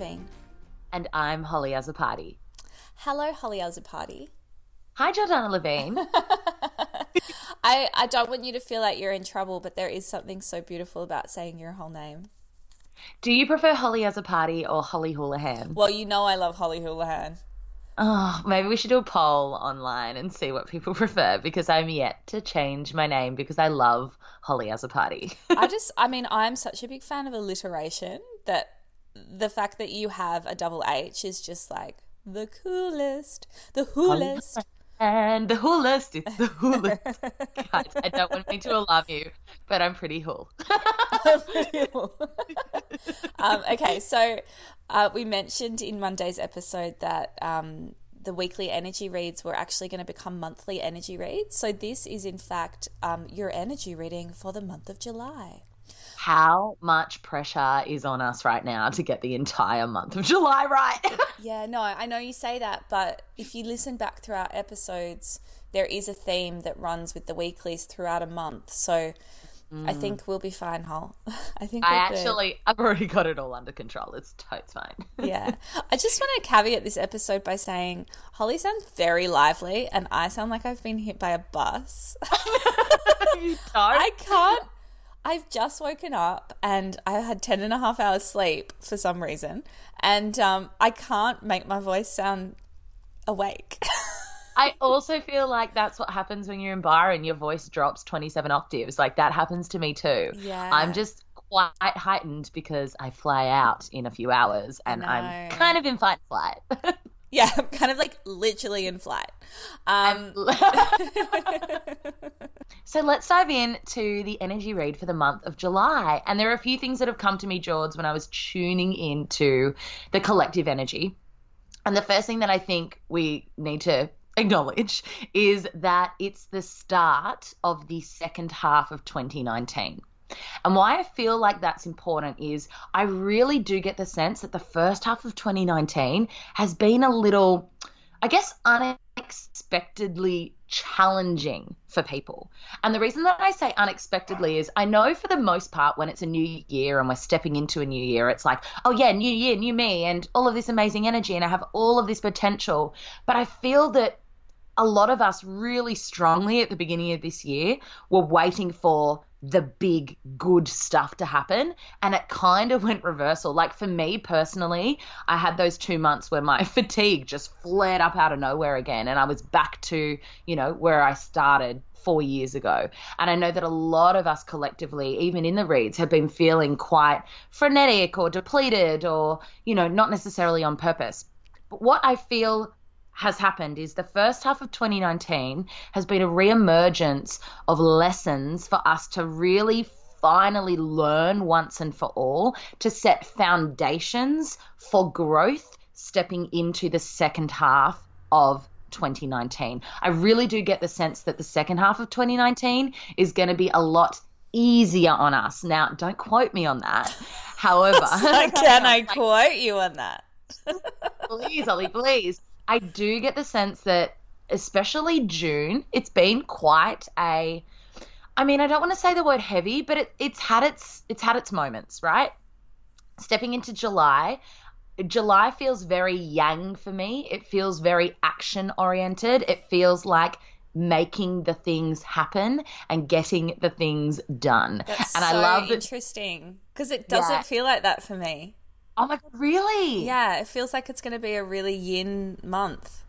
And I'm Holly Zapata. Hello, Holly Zapata. Hi, Jordana Levine. I, I don't want you to feel like you're in trouble, but there is something so beautiful about saying your whole name. Do you prefer Holly Zapata or Holly Houlihan? Well, you know I love Holly Houlihan. Oh, maybe we should do a poll online and see what people prefer because I'm yet to change my name because I love Holly Zapata. I just, I mean, I'm such a big fan of alliteration that the fact that you have a double H is just like the coolest, the coolest. and the coolest, it's the coolest. Guys, I don't want me to alarm you, but I'm pretty cool. um, okay, so uh, we mentioned in Monday's episode that um, the weekly energy reads were actually going to become monthly energy reads. So this is, in fact, um, your energy reading for the month of July. How much pressure is on us right now to get the entire month of July right? Yeah, no, I know you say that, but if you listen back through our episodes, there is a theme that runs with the weeklies throughout a month. So I mm. think we'll be fine, Hol. I think I we're good. actually, I've already got it all under control. It's totes fine. Yeah. I just want to caveat this episode by saying Holly sounds very lively and I sound like I've been hit by a bus. you don't? I can't. I've just woken up and I had 10 and a half hours sleep for some reason. And um, I can't make my voice sound awake. I also feel like that's what happens when you're in bar and your voice drops 27 octaves. Like that happens to me too. Yeah. I'm just quite heightened because I fly out in a few hours and I'm kind of in fight flight. yeah, I'm kind of like literally in flight. Um, so let's dive in to the energy read for the month of July. And there are a few things that have come to me, George, when I was tuning into the collective energy. And the first thing that I think we need to acknowledge is that it's the start of the second half of 2019. And why I feel like that's important is I really do get the sense that the first half of 2019 has been a little, I guess, unexpectedly challenging for people. And the reason that I say unexpectedly is I know for the most part when it's a new year and we're stepping into a new year, it's like, oh yeah, new year, new me, and all of this amazing energy, and I have all of this potential. But I feel that a lot of us really strongly at the beginning of this year were waiting for the big good stuff to happen and it kind of went reversal like for me personally i had those two months where my fatigue just flared up out of nowhere again and i was back to you know where i started four years ago. And I know that a lot of us collectively, even in the reads, have been feeling quite frenetic or depleted or, you know, not necessarily on purpose. But what I feel has happened is the first half of 2019 has been a reemergence of lessons for us to really finally learn once and for all to set foundations for growth stepping into the second half of 2019. I really do get the sense that the second half of 2019 is going to be a lot easier on us. Now, don't quote me on that. However, Can I quote you on that? please, Ollie, please. I do get the sense that, especially June, it's been quite a. I mean, I don't want to say the word heavy, but it, it's had its it's had its moments, right? Stepping into July, July feels very yang for me. It feels very action oriented. It feels like making the things happen and getting the things done. That's and so I love that. interesting because it doesn't Yeah. feel like that for me. Oh my god, really? Yeah, it feels like it's going to be a really yin month.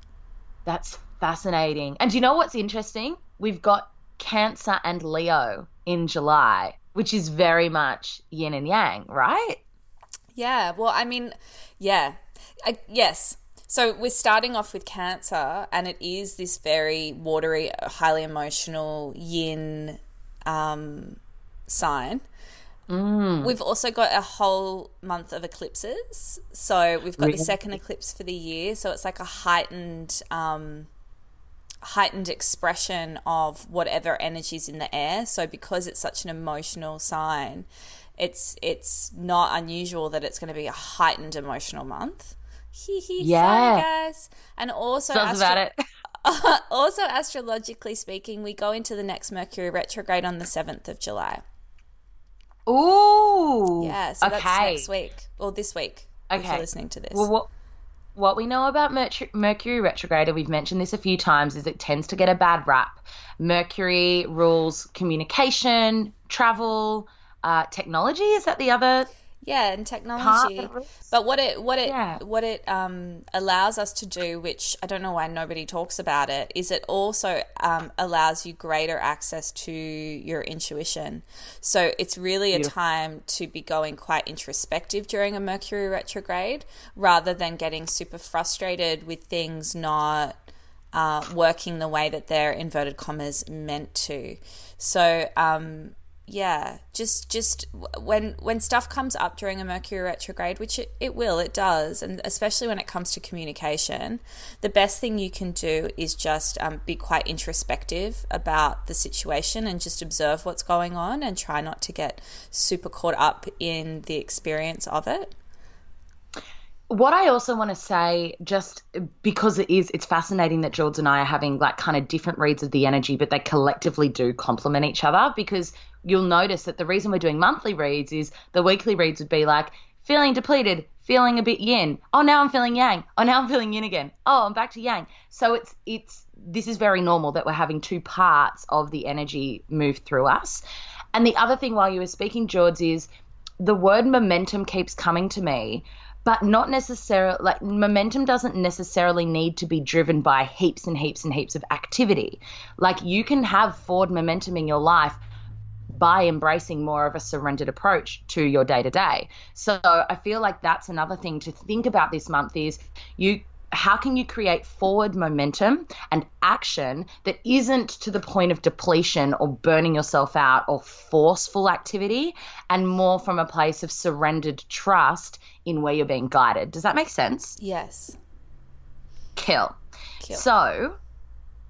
That's fascinating. And do you know what's interesting? We've got Cancer and Leo in July, which is very much yin and yang, right? Yeah. Well, I mean, yeah. I, yes. So we're starting off with Cancer, and it is this very watery, highly emotional yin um, sign. Mm. We've also got a whole month of eclipses. So we've got Really? the second eclipse for the year. So it's like a heightened, um, heightened expression of whatever energies in the air. So because it's such an emotional sign, it's it's not unusual that it's going to be a heightened emotional month. Hee hee, Yeah. sorry guys. And also, astro- about it. also astrologically speaking, we go into the next Mercury retrograde on the seventh of July. Ooh. Yeah, so that's okay. next week or this week. If you're listening to this. Well, what what we know about Mercury, Mercury retrograde, and we've mentioned this a few times, is it tends to get a bad rap. Mercury rules communication, travel, uh, technology. Is that the other? Yeah, and technology. But what it what it Yeah. what it um, allows us to do, which I don't know why nobody talks about it, is it also um, allows you greater access to your intuition. So it's really a time to be going quite introspective during a Mercury retrograde, rather than getting super frustrated with things not uh, working the way that they're inverted commas meant to. So um, yeah, just just when when stuff comes up during a Mercury retrograde, which it, it will, it does, and especially when it comes to communication, the best thing you can do is just um, be quite introspective about the situation and just observe what's going on and try not to get super caught up in the experience of it. What I also want to say, just because it is, it's fascinating that George and I are having like kind of different reads of the energy, but they collectively do complement each other. Because you'll notice that the reason we're doing monthly reads is the weekly reads would be like feeling depleted, feeling a bit yin. Oh, now I'm feeling yang. Oh, now I'm feeling yin again. Oh, I'm back to yang. So it's it's this is very normal that we're having two parts of the energy move through us. And the other thing while you were speaking, George, is the word momentum keeps coming to me, but not necessarily like momentum doesn't necessarily need to be driven by heaps and heaps and heaps of activity. Like you can have forward momentum in your life by embracing more of a surrendered approach to your day to day. So I feel like that's another thing to think about this month is you how can you create forward momentum and action that isn't to the point of depletion or burning yourself out or forceful activity and more from a place of surrendered trust in where you're being guided. Does that make sense? Yes. Kill. Kill. So,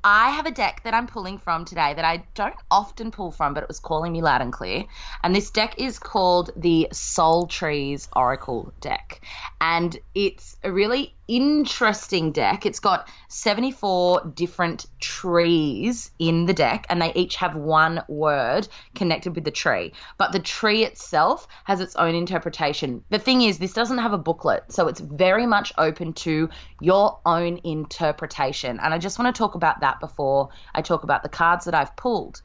I have a deck that I'm pulling from today that I don't often pull from, but it was calling me loud and clear. And this deck is called the Soul Trees Oracle deck. And it's a really interesting deck. It's got 74 different trees in the deck, and they each have one word connected with the tree. But the tree itself has its own interpretation. The thing is, this doesn't have a booklet, so it's very much open to your own interpretation. And I just want to talk about that before I talk about the cards that I've pulled.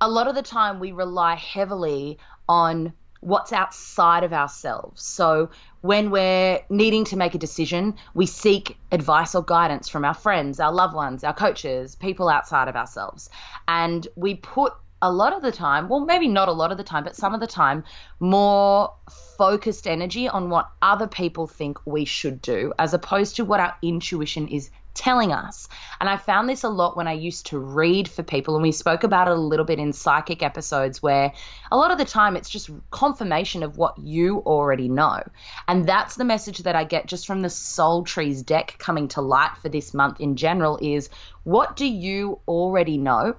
A lot of the time, we rely heavily on what's outside of ourselves. So when we're needing to make a decision, we seek advice or guidance from our friends, our loved ones, our coaches, people outside of ourselves. And we put a lot of the time, well, maybe not a lot of the time, but some of the time, more focused energy on what other people think we should do as opposed to what our intuition is telling us. And I found this a lot when I used to read for people, and we spoke about it a little bit in psychic episodes where a lot of the time it's just confirmation of what you already know. And that's the message that I get just from the Soul Trees deck coming to light for this month in general is what do you already know?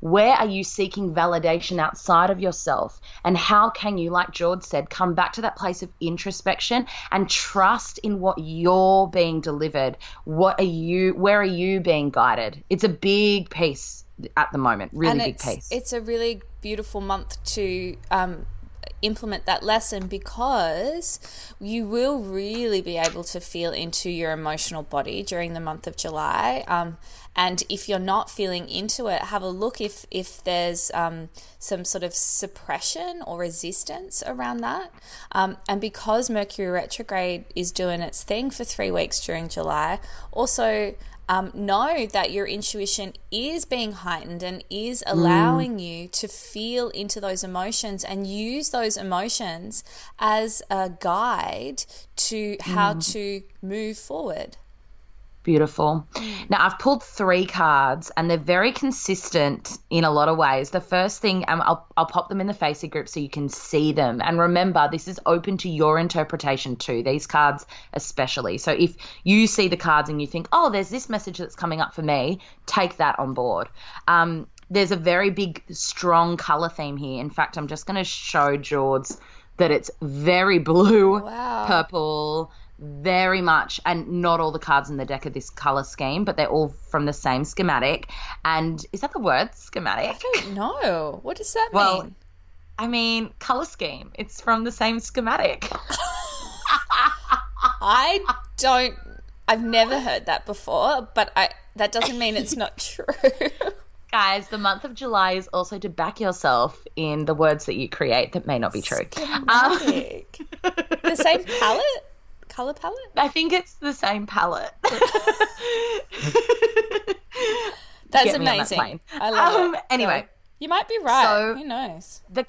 Where are you seeking validation outside of yourself? And how can you, like George said, come back to that place of introspection and trust in what you're being delivered? What are you, where are you being guided? It's a big piece at the moment, really and big piece. It's a really beautiful month to um, implement that lesson because you will really be able to feel into your emotional body during the month of July. Um, and if you're not feeling into it, have a look if if there's um, some sort of suppression or resistance around that. Um, and because Mercury retrograde is doing its thing for three weeks during July, also um, know that your intuition is being heightened and is allowing you to feel into those emotions and use those emotions as a guide to how to move forward. Beautiful. Now, I've pulled three cards and they're very consistent in a lot of ways. The first thing, um, I'll, I'll pop them in the Facey group so you can see them. And remember, this is open to your interpretation too, these cards especially. So if you see the cards and you think, oh, there's this message that's coming up for me, take that on board. Um, there's a very big, strong color theme here. In fact, I'm just going to show George that it's very blue, Wow. purple, very much, and not all the cards in the deck are this color scheme, but they're all from the same schematic. And is that the word schematic? I don't know. What does that Well, mean? I mean, color scheme. It's from the same schematic. I don't. I've never heard that before, but I that doesn't mean it's not true. Guys, the month of July is also to back yourself in the words that you create that may not be true. Um, the same palette, color palette. I think it's the same palette. That's on that amazing. I love Um, it. anyway. So, you might be right. So- Who knows? the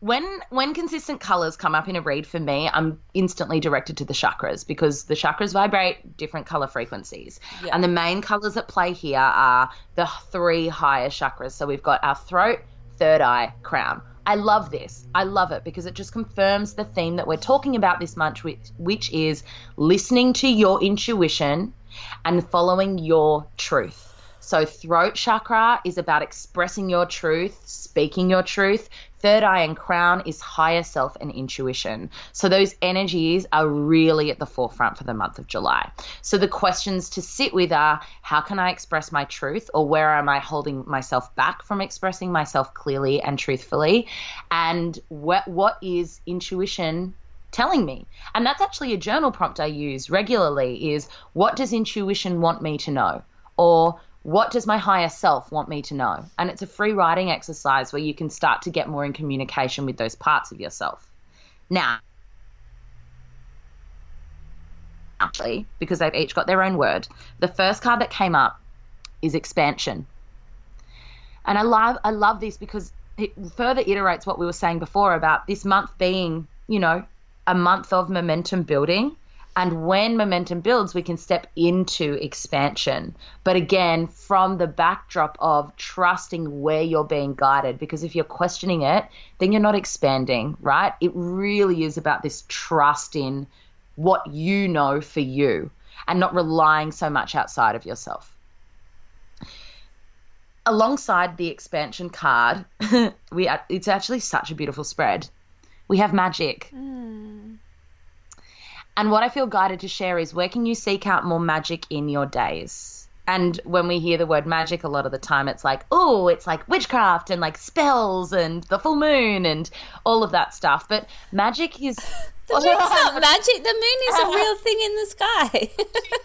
when when consistent colors come up in a read for me, I'm instantly directed to the chakras because the chakras vibrate different color frequencies. Yeah. And the main colors at play here are the three higher chakras. So we've got our throat, third eye, crown. I love this. I love it because it just confirms the theme that we're talking about this month, which, which is listening to your intuition and following your truth. So, throat chakra is about expressing your truth, speaking your truth. Third eye and crown is higher self and intuition. So, those energies are really at the forefront for the month of July. So, the questions to sit with are how can I express my truth, or where am I holding myself back from expressing myself clearly and truthfully? And what, what is intuition telling me and that's actually a journal prompt i use regularly is what does intuition want me to know or what does my higher self want me to know? And it's a free writing exercise where you can start to get more in communication with those parts of yourself. Now actually because they've each got their own word the first card that came up is expansion. And I love I love this because it further iterates what we were saying before about this month being, you know, a month of momentum building. And when momentum builds, we can step into expansion. But again, from the backdrop of trusting where you're being guided, because if you're questioning it, then you're not expanding, right? It really is about this trust in what you know for you and not relying so much outside of yourself alongside the expansion card, we it's actually such a beautiful spread. We have magic. Hmm. And what I feel guided to share is where can you seek out more magic in your days? And when we hear the word magic, a lot of the time it's like, oh, it's like witchcraft and like spells and the full moon and all of that stuff. But magic is. The moon's not magic. The moon is a real thing in the sky.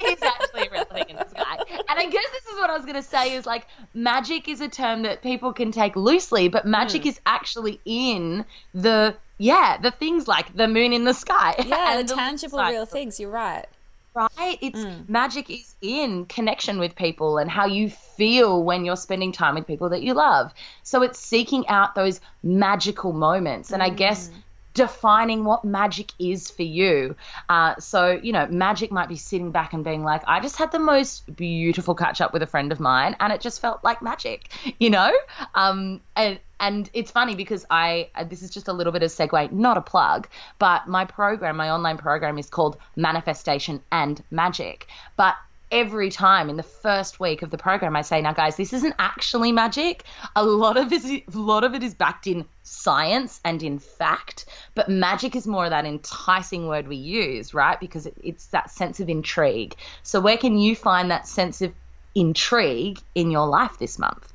is actually a real thing in the sky. And I guess this is what I was going to say is like magic is a term that people can take loosely, but magic Hmm. is actually in the yeah the things like the moon in the sky. yeah, and the tangible real things. You're right. Right? It's Mm. magic is in connection with people and how you feel when you're spending time with people that you love. So it's seeking out those magical moments. And I guess Mm. defining what magic is for you. Uh, so, you know, magic might be sitting back and being like, I just had the most beautiful catch up with a friend of mine and it just felt like magic, you know? Um, and, and it's funny because I, uh, this is just a little bit of segue, not a plug, but my program, my online program is called Manifestation and Magic. But every time in the first week of the program I say now guys this isn't actually magic. A lot of it is, a lot of it is backed in science and in fact but magic is more of that enticing word we use right? Because it, it's that sense of intrigue. So where can you find that sense of intrigue in your life this month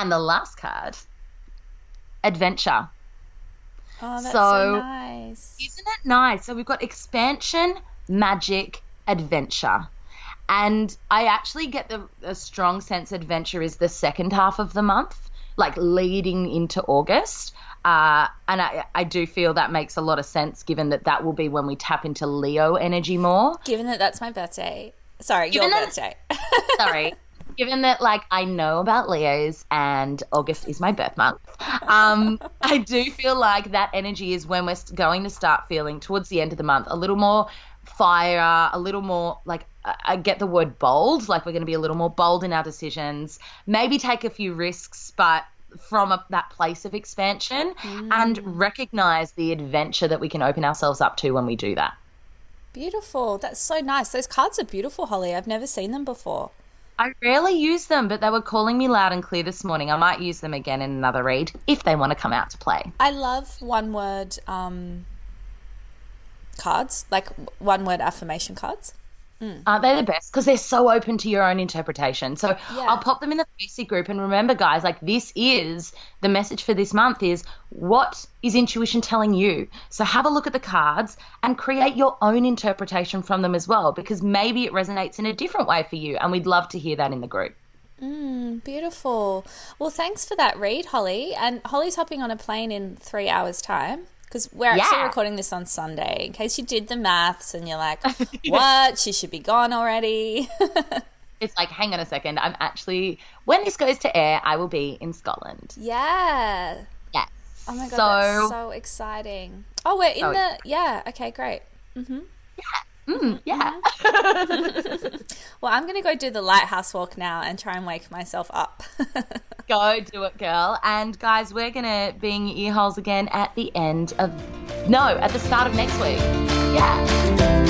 and the last card adventure Oh, that's so, So- nice. isn't it nice? So we've got expansion, magic, adventure. And I actually get the a strong sense adventure is the second half of the month, like leading into August. Uh, and I, I do feel that makes a lot of sense given that that will be when we tap into Leo energy more. Given that that's my birthday. Sorry, your that- birthday. Sorry. Given that, like, I know about Leos and August is my birth month, um, I do feel like that energy is when we're going to start feeling towards the end of the month a little more fire, a little more like I get the word bold, like we're going to be a little more bold in our decisions, maybe take a few risks, but from a, that place of expansion and recognize the adventure that we can open ourselves up to when we do that. beautiful. That's so nice. Those cards are beautiful, Holly. I've never seen them before. I rarely use them, but they were calling me loud and clear this morning. I might use them again in another read if they want to come out to play. I love one word um, cards, like one word affirmation cards. Mm. Uh, Aren't they the best? Because they're so open to your own interpretation. So I'll pop them in the Facey group. And remember, guys, like this is the message for this month is what is intuition telling you? So have a look at the cards and create your own interpretation from them as well, because maybe it resonates in a different way for you. And we'd love to hear that in the group. Mm, beautiful. Well, thanks for that read, Holly. And Holly's hopping on a plane in three hours' time because we're actually Yeah. recording this on Sunday. In case you did the maths and you're like, what? She should be gone already. It's like, hang on a second. I'm actually, when this goes to air, I will be in Scotland. yeah. Yes. Oh my god, So- that's so exciting. Oh, we're in So- the yeah. Okay, great. Mm-hmm. Yeah. Mm, Yeah. Well, I'm gonna go do the lighthouse walk now and try and wake myself up. Go do it, girl. And guys, we're gonna be in your ear holes again at the end of no, at the start of next week. Yeah.